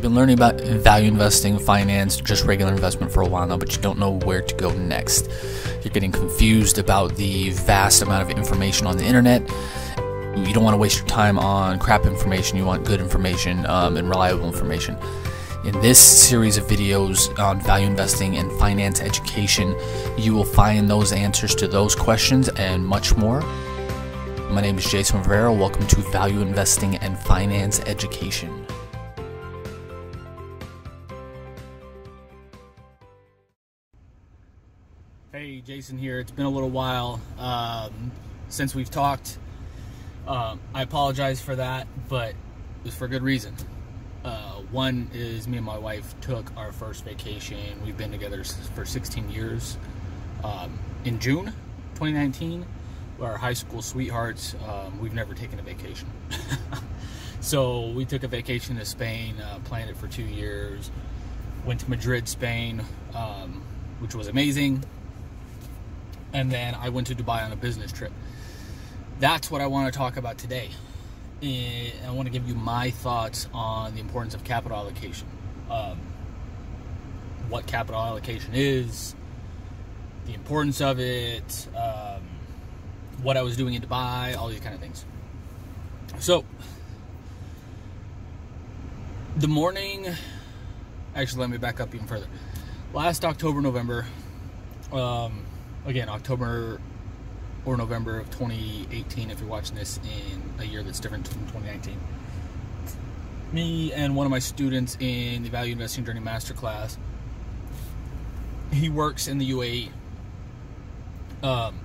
You've been learning about value investing, finance, just regular investment for a while now, but you don't know where to go next. You're getting confused about the vast amount of information on the internet. You don't want to waste your time on crap information. You want good information um, and reliable information. In this series of videos on value investing and finance education, you will find those answers to those questions and much more. My name is Jason Rivera. Welcome to Value Investing and Finance Education. Hey, Jason here. It's been a little while um, since we've talked. Um, I apologize for that, but it was for good reason. Uh, one is me and my wife took our first vacation. We've been together for 16 years. Um, in June 2019, our high school sweethearts. Um, we've never taken a vacation. so we took a vacation to Spain, uh, planned it for two years. Went to Madrid, Spain, um, which was amazing and then I went to Dubai on a business trip. That's what I want to talk about today. I want to give you my thoughts on the importance of capital allocation. Um, what capital allocation is, the importance of it, um, what I was doing in Dubai, all these kind of things. So, the morning, actually, let me back up even further. Last October, November, um, again October or November of 2018 if you're watching this in a year that's different from 2019. Me and one of my students in the Value Investing Journey Masterclass, he works in the UAE. Um,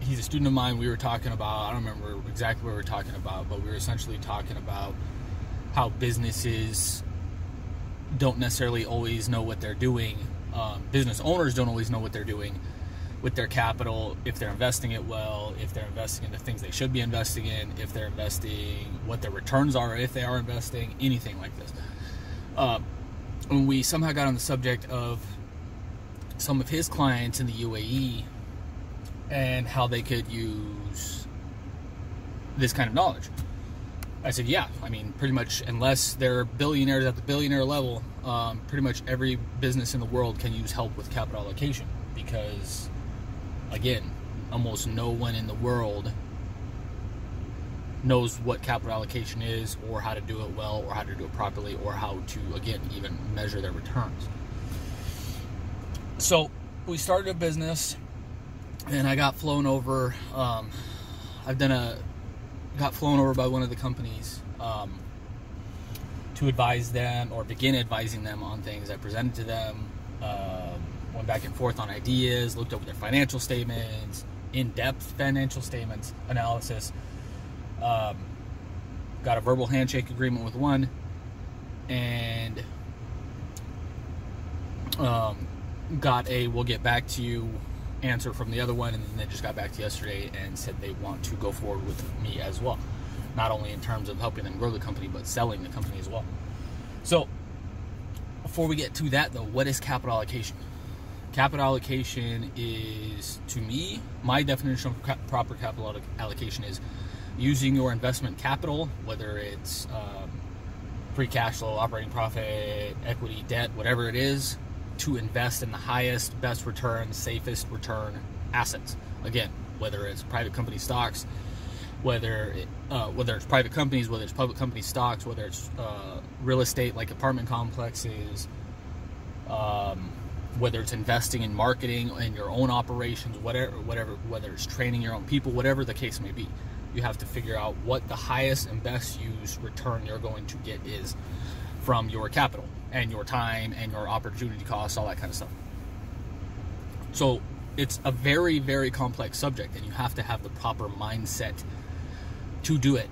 he's a student of mine. We were talking about, I don't remember exactly what we were talking about, but we were essentially talking about how businesses don't necessarily always know what they're doing. Um, business owners don't always know what they're doing with their capital if they're investing it well, if they're investing in the things they should be investing in, if they're investing what their returns are, if they are investing, anything like this. Uh, when we somehow got on the subject of some of his clients in the UAE and how they could use this kind of knowledge. I said, yeah, I mean, pretty much, unless they're billionaires at the billionaire level, um, pretty much every business in the world can use help with capital allocation because again, almost no one in the world knows what capital allocation is or how to do it well or how to do it properly or how to again even measure their returns. So we started a business and i got flown over um, i've done a got flown over by one of the companies um, to advise them or begin advising them on things. I presented to them um, went back and forth on ideas, looked over their financial statements, in-depth financial statements analysis. Um, got a verbal handshake agreement with one, and um, got a "we'll get back to you" answer from the other one, and then they just got back to yesterday and said they want to go forward with me as well, not only in terms of helping them grow the company, but selling the company as well. So, before we get to that, though, what is capital allocation? Capital allocation is, to me, my definition of proper capital allocation is using your investment capital, whether it's um, free cash flow, operating profit, equity, debt, whatever it is, to invest in the highest, best return, safest return assets. Again, whether it's private company stocks, whether it, uh, whether it's private companies, whether it's public company stocks, whether it's uh, real estate like apartment complexes, um, whether it's investing in marketing in your own operations, whatever, whatever, whether it's training your own people, whatever the case may be, you have to figure out what the highest and best use return you're going to get is from your capital and your time and your opportunity costs, all that kind of stuff. So it's a very, very complex subject, and you have to have the proper mindset to do it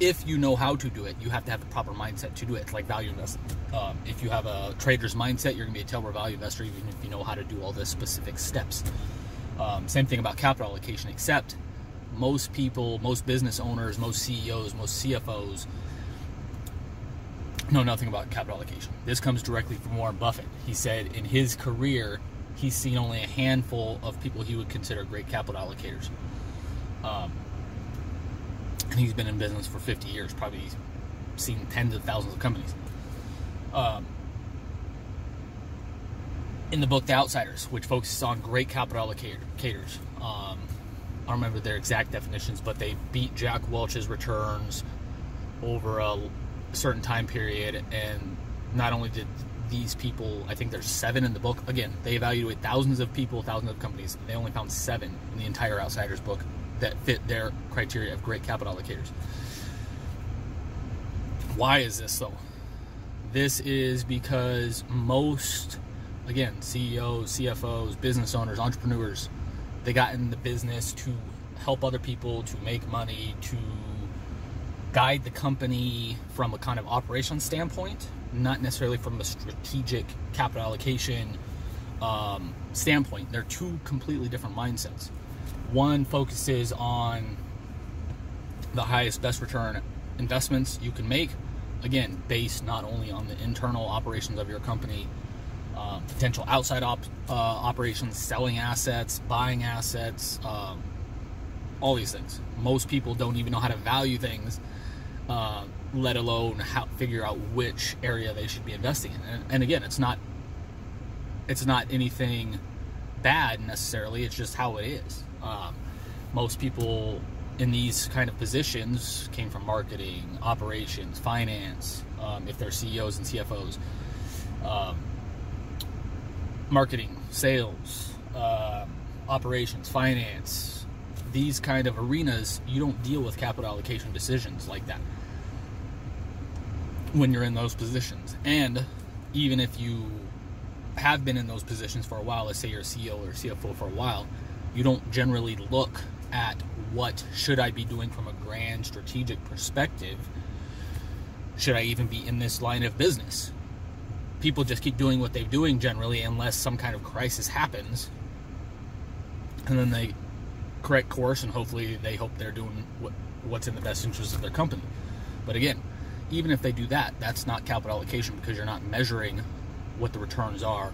if you know how to do it, you have to have the proper mindset to do it. It's like value investing. Um, if you have a trader's mindset, you're going to be a tailor value investor, even if you know how to do all the specific steps. Um, same thing about capital allocation, except most people, most business owners, most CEOs, most CFOs know nothing about capital allocation. This comes directly from Warren Buffett. He said in his career, he's seen only a handful of people he would consider great capital allocators. And he's been in business for 50 years, probably seen tens of thousands of companies. Um, in the book The Outsiders, which focuses on great capital allocators. Um, I don't remember their exact definitions, but they beat Jack Welch's returns over a certain time period. And not only did these people, I think there's seven in the book. Again, they evaluate thousands of people, thousands of companies. They only found seven in the entire Outsiders book that fit their criteria of great capital allocators. Why is this though? This is because most, again, CEOs, CFOs, business owners, entrepreneurs, they got in the business to help other people, to make money, to guide the company from a kind of operation standpoint, not necessarily from a strategic capital allocation um, standpoint. They're two completely different mindsets. One focuses on the highest, best return investments you can make, again, based not only on the internal operations of your company, uh, potential outside op, uh, operations, selling assets, buying assets, um, all these things. Most people don't even know how to value things, uh, let alone how figure out which area they should be investing in. And, and again, it's not it's not anything bad necessarily. It's just how it is. Um, most people in these kind of positions came from marketing, operations, finance, um, if they're CEOs and CFOs, um, marketing, sales, uh, operations, finance, these kind of arenas, you don't deal with capital allocation decisions like that when you're in those positions. And even if you have been in those positions for a while, let's say you're a CEO or CFO for a while, you don't generally look at what should I be doing from a grand strategic perspective. Should I even be in this line of business? People just keep doing what they're doing generally, unless some kind of crisis happens, and then they correct course, and hopefully they hope they're doing what, what's in the best interest of their company. But again, even if they do that, that's not capital allocation because you're not measuring what the returns are.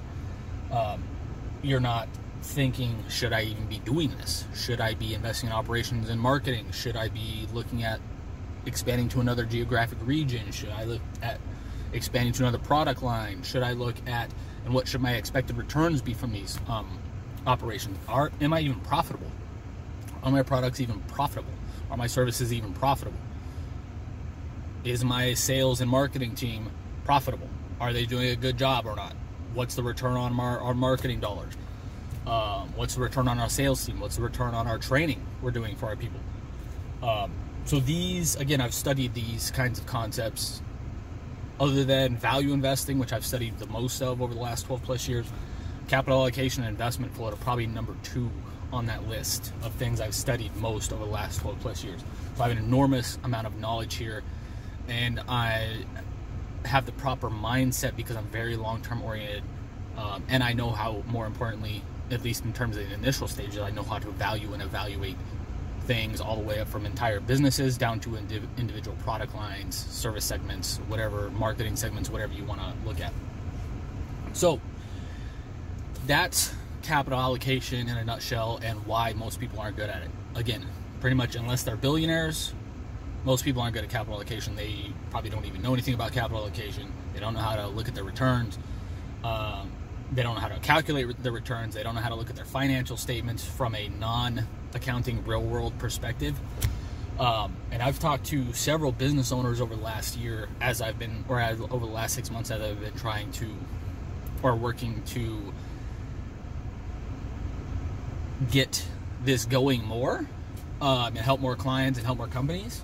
Um, you're not thinking, should I even be doing this? Should I be investing in operations and marketing? Should I be looking at expanding to another geographic region? Should I look at expanding to another product line? Should I look at and what should my expected returns be from these um, operations? Are am I even profitable? Are my products even profitable? Are my services even profitable? Is my sales and marketing team profitable? Are they doing a good job or not? What's the return on our, our marketing dollars? Um, what's the return on our sales team? What's the return on our training we're doing for our people? Um, so these, again, I've studied these kinds of concepts. Other than value investing, which I've studied the most of over the last 12 plus years, capital allocation and investment flow are probably number two on that list of things I've studied most over the last 12 plus years. So I have an enormous amount of knowledge here, and I have the proper mindset because I'm very long term oriented, um, and I know how, more importantly, at least in terms of the initial stages, I know how to value and evaluate things all the way up from entire businesses down to indiv- individual product lines, service segments, whatever, marketing segments, whatever you want to look at. So that's capital allocation in a nutshell and why most people aren't good at it. Again, pretty much unless they're billionaires, most people aren't good at capital allocation. They probably don't even know anything about capital allocation. They don't know how to look at their returns. Um, they don't know how to calculate the returns. They don't know how to look at their financial statements from a non-accounting real world perspective. Um, and I've talked to several business owners over the last year, as I've been, or as, over the last six months, as I've been trying to, or working to get this going more um, and help more clients and help more companies.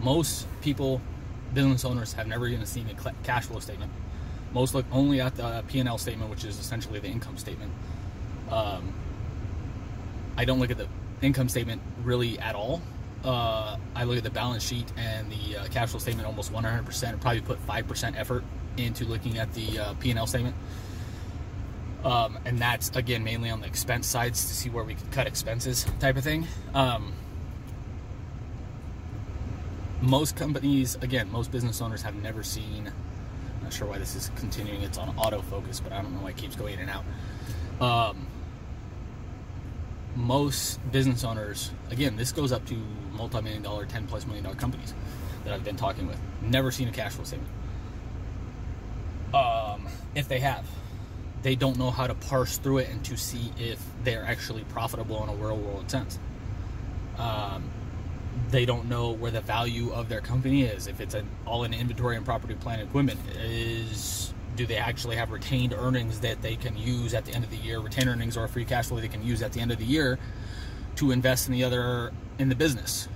Most people, business owners, have never even seen a cash flow statement most look only at the P&L statement, which is essentially the income statement. Um, I don't look at the income statement really at all. Uh, I look at the balance sheet and the uh, cash flow statement almost 100%. Probably put 5% effort into looking at the uh, P&L statement. Um, and that's again mainly on the expense sides to see where we can cut expenses type of thing. Um, most companies, again, most business owners have never seen not sure why this is continuing. It's on autofocus, but I don't know why it keeps going in and out. Um, most business owners, again, this goes up to multi-million dollar, 10 plus million dollar companies that I've been talking with. Never seen a cash flow statement. if they have. They don't know how to parse through it and to see if they're actually profitable in a real world sense. Um, they don't know where the value of their company is. If it's an all in inventory and property, plant, and equipment, is do they actually have retained earnings that they can use at the end of the year, retained earnings or free cash flow they can use at the end of the year to invest in the other in the business?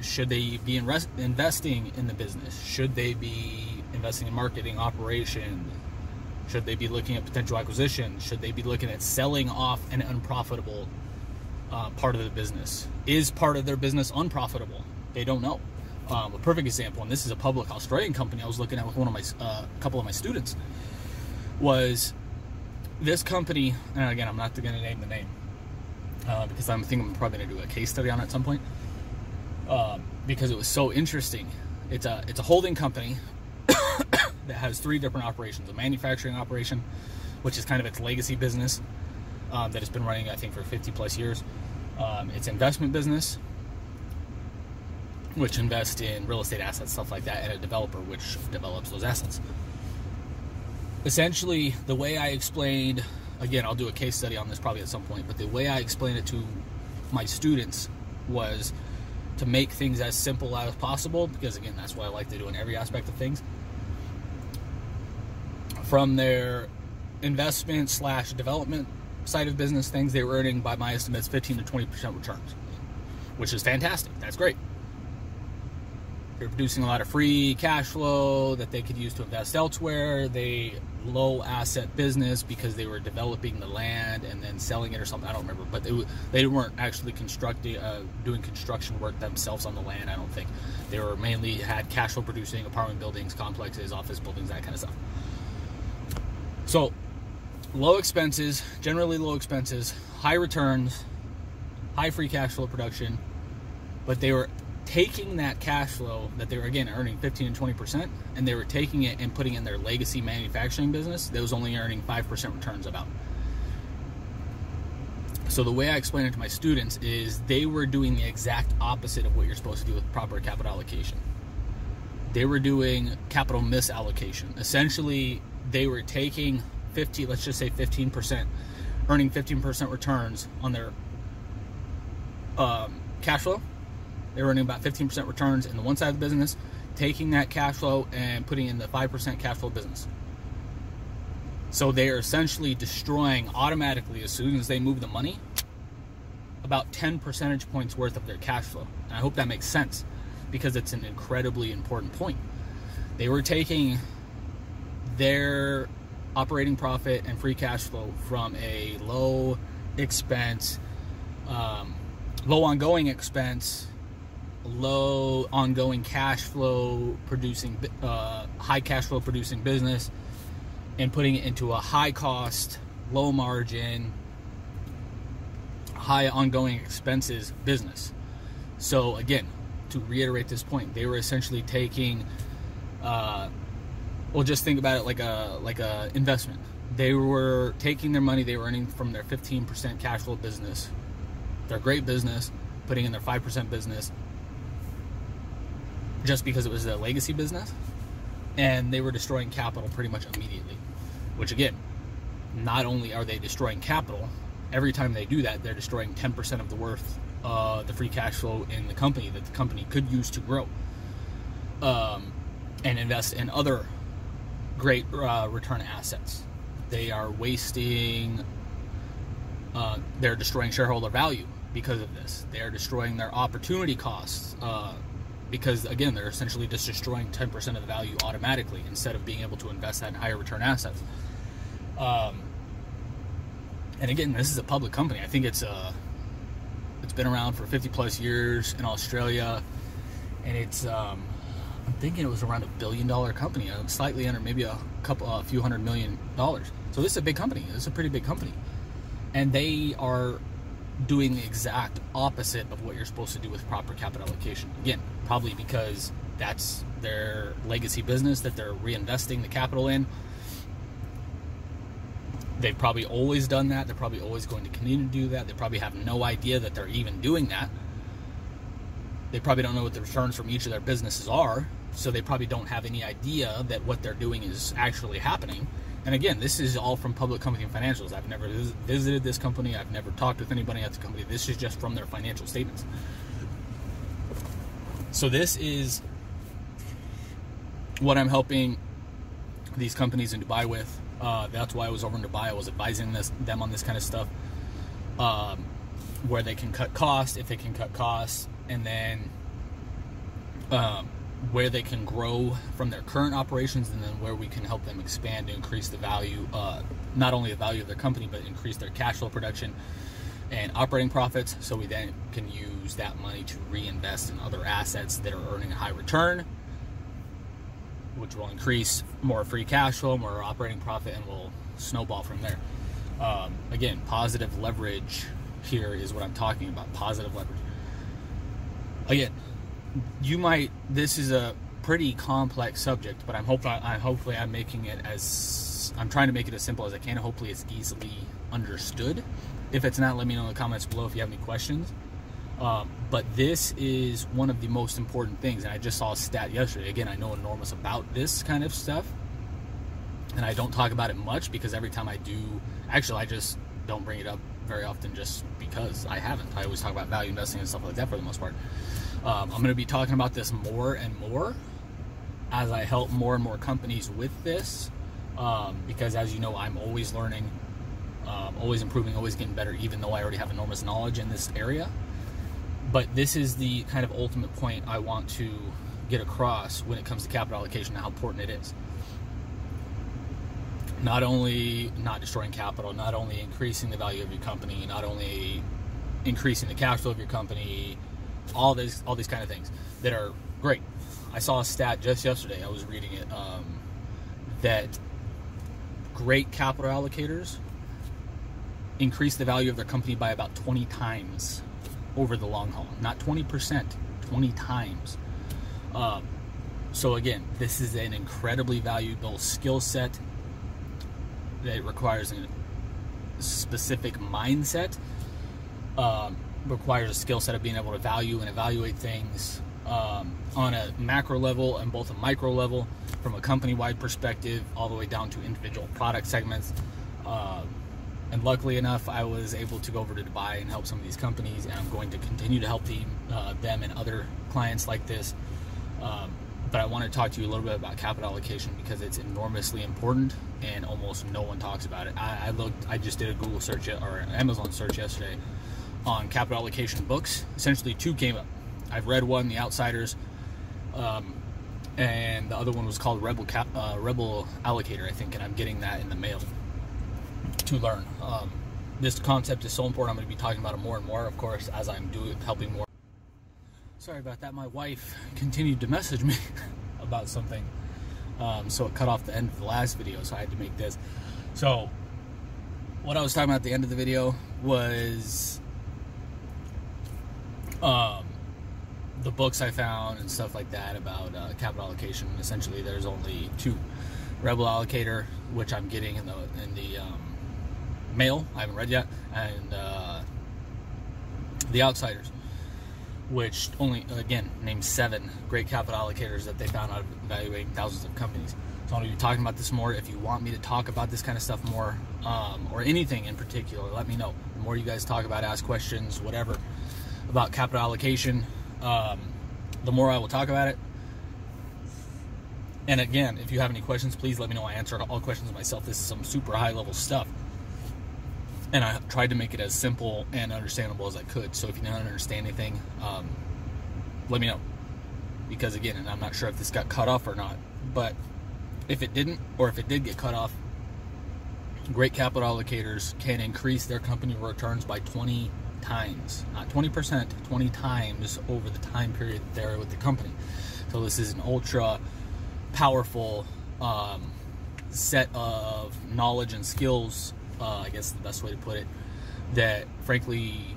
Should they be investing in the business? Should they be investing in marketing, operation? Should they be looking at potential acquisition? Should they be looking at selling off an unprofitable uh, part of the business? Is part of their business unprofitable? They don't know. Um, a perfect example, and this is a public Australian company I was looking at with one of my, uh, couple of my students, was this company, and again, I'm not going to name the name uh, because I'm thinking I'm probably going to do a case study on it at some point um, because it was so interesting. It's a it's a holding company that has three different operations: a manufacturing operation, which is kind of its legacy business um, that has been running, I think, for 50 plus years. Um, it's investment business, which invests in real estate assets, stuff like that, and a developer which develops those assets. Essentially, the way I explained, again, I'll do a case study on this probably at some point, but the way I explained it to my students was to make things as simple as possible, because again, that's what I like to do in every aspect of things. From their investment slash development side of business things, they were earning, by my estimates, 15 to 20% returns, which is fantastic. That's great. They're producing a lot of free cash flow that they could use to invest elsewhere. They low asset business because they were developing the land and then selling it or something. I don't remember, but they they weren't actually constructing uh, doing construction work themselves on the land. I don't think they were mainly had cash flow producing apartment buildings, complexes, office buildings, that kind of stuff. So low expenses, generally low expenses, high returns, high free cash flow production, but they were taking that cash flow that they were again earning 15 and 20 percent and they were taking it and putting in their legacy manufacturing business that was only earning 5% returns about. So the way i explain it to my students is they were doing the exact opposite of what you're supposed to do with proper capital allocation. They were doing capital misallocation. Essentially they were taking 50 let's just say 15% earning 15% returns on their um, cash flow They're earning about 15% returns in the one side of the business, taking that cash flow and putting in the 5% cash flow business. So they are essentially destroying automatically as soon as they move the money about 10 percentage points worth of their cash flow. And I hope that makes sense because it's an incredibly important point. They were taking their operating profit and free cash flow from a low expense, um, low ongoing expense low ongoing cash flow producing uh, high cash flow producing business and putting it into a high cost low margin high ongoing expenses business. So again to reiterate this point they were essentially taking uh, well just think about it like a like a investment they were taking their money they were earning from their 15% cash flow business their great business putting in their 5% business just because it was a legacy business, and they were destroying capital pretty much immediately. Which again, not only are they destroying capital, every time they do that, they're destroying 10% of the worth, uh, the free cash flow in the company that the company could use to grow, um, and invest in other great uh, return assets. They are wasting. Uh, they're destroying shareholder value because of this. They are destroying their opportunity costs. Uh, because again they're essentially just destroying 10% of the value automatically instead of being able to invest that in higher return assets um, and again this is a public company i think it's uh it's been around for 50 plus years in australia and it's um, thinking it was around a billion dollar company uh, slightly under maybe a couple a few hundred million dollars so this is a big company this is a pretty big company and they are doing the exact opposite of what you're supposed to do with proper capital allocation. Again, probably because that's their legacy business that they're reinvesting the capital in. They've probably always done that. They're probably always going to continue to do that. They probably have no idea that they're even doing that. They probably don't know what the returns from each of their businesses are, so they probably don't have any idea that what they're doing is actually happening. and again, this is all from public company financials. I've never visited this company. I've never talked with anybody at the company. This is just from their financial statements. So this is what I'm helping these companies in Dubai with. Uh, that's why I was over in Dubai. I was advising this, them on this kind of stuff, um, where they can cut costs, if they can cut costs, and then um, where they can grow from their current operations, and then where we can help them expand to increase the value, uh, not only the value of their company, but increase their cash flow production and operating profits. So we then can use that money to reinvest in other assets that are earning a high return which will increase more free cash flow, more operating profit, and will snowball from there. Um, again, positive leverage here is what I'm talking about. Positive leverage. Again, you might. This is a pretty complex subject, but I'm hoping. I hopefully I'm making it as. I'm trying to make it as simple as I can. Hopefully, it's easily understood. If it's not, let me know in the comments below if you have any questions. Um, but this is one of the most important things. And I just saw a stat yesterday. Again, I know enormous about this kind of stuff. And I don't talk about it much because every time I do, actually, I just don't bring it up very often just because I haven't. I always talk about value investing and stuff like that for the most part. Um, I'm going to be talking about this more and more as I help more and more companies with this. Um, because as you know, I'm always learning, um, always improving, always getting better, even though I already have enormous knowledge in this area but this is the kind of ultimate point I want to get across when it comes to capital allocation and how important it is. Not only not destroying capital, not only increasing the value of your company, not only increasing the cash flow of your company, all these all these kind of things that are great. I saw a stat just yesterday. I was reading it um, that great capital allocators increase the value of their company by about 20 times over the long haul. Not 20%, 20 times. Um, so, again, this is an incredibly valuable skill set that requires a specific mindset, um, requires a skill set of being able to value and evaluate things um, on a macro level and both a micro level from a company wide perspective, all the way down to individual product segments. Uh, and luckily enough, I was able to go over to Dubai and help some of these companies, and I'm going to continue to help the, uh, them and other clients like this. Um, but I want to talk to you a little bit about capital allocation because it's enormously important, and almost no one talks about it. I, I looked, I just did a Google search or Amazon search yesterday on capital allocation books. Essentially, two came up. I've read one, The Outsiders, um, and the other one was called Rebel Cap, uh, Rebel Allocator, I think, and I'm getting that in the mail to learn. Um, this concept is so important. I'm going to be talking about it more and more, of course, as I'm doing helping more. Sorry about that. My wife continued to message me about something, um, so it cut off the end of the last video. So I had to make this. So what I was talking about at the end of the video was um, the books I found and stuff like that about uh, capital allocation. Essentially, there's only two: Rebel Allocator, which I'm getting in the in the um, mail. I haven't read yet, and uh, The Outsiders, which only again names seven great capital allocators that they found out evaluating thousands of companies. So I'm going to be talking about this more. If you want me to talk about this kind of stuff more, um, or anything in particular, let me know. The more you guys talk about, ask questions, whatever about capital allocation, um, the more I will talk about it. And again, if you have any questions, please let me know. I answer all questions myself. This is some super high level stuff and I tried to make it as simple and understandable as I could. So if you don't understand anything, um, let me know. Because again, and I'm not sure if this got cut off or not, but if it didn't, or if it did get cut off, great capital allocators can increase their company returns by 20 times, not 20%, 20 times over the time period they're with the company. So this is an ultra powerful um, set of knowledge and skills uh, I guess the best way to put it, that frankly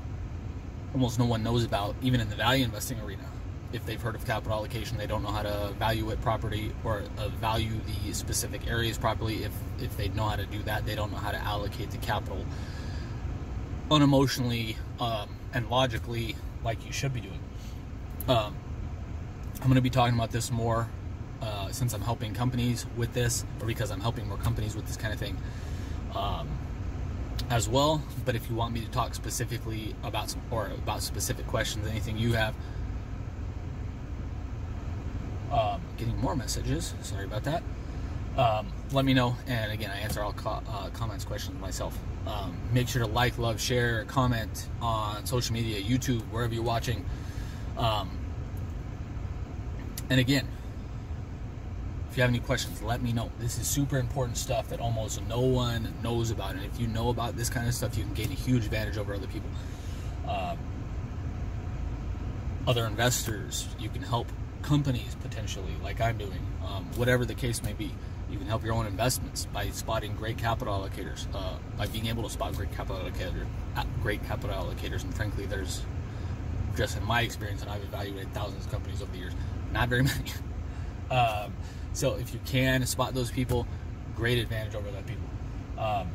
almost no one knows about, even in the value investing arena. If they've heard of capital allocation, they don't know how to value it properly or uh, value the specific areas properly. If if they know how to do that, they don't know how to allocate the capital unemotionally um, and logically, like you should be doing. Um, I'm going to be talking about this more uh, since I'm helping companies with this, or because I'm helping more companies with this kind of thing um, as well. But if you want me to talk specifically about some, or about specific questions, anything you have, um, getting more messages. Sorry about that. Um, let me know. And again, I answer all co- uh, comments, questions myself. Um, make sure to like, love, share, comment on social media, YouTube, wherever you're watching. Um, and again, if you have any questions, let me know. This is super important stuff that almost no one knows about. And if you know about this kind of stuff, you can gain a huge advantage over other people. Uh, other investors, you can help companies potentially, like I'm doing. Um, whatever the case may be, you can help your own investments by spotting great capital allocators, uh, by being able to spot great capital allocators, uh, great capital allocators. And frankly, there's just in my experience, and I've evaluated thousands of companies over the years, not very many. um, so if you can spot those people, great advantage over other people. Um,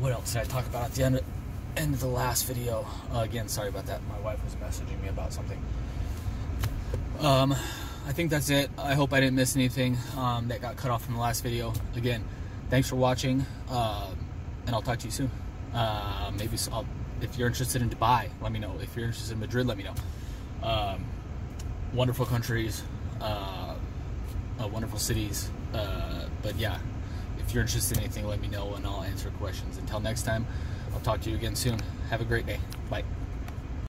what else did I talk about at the end of, end of the last video? Uh, again, sorry about that. My wife was messaging me about something. Um, I think that's it. I hope I didn't miss anything um, that got cut off from the last video. Again, thanks for watching, uh, and I'll talk to you soon. Uh, maybe I'll, if you're interested in Dubai, let me know. If you're interested in Madrid, let me know. Um, wonderful countries, uh, uh wonderful cities. Uh, but yeah, if you're interested in anything, let me know, and I'll answer questions. Until next time, I'll talk to you again soon. Have a great day. Bye.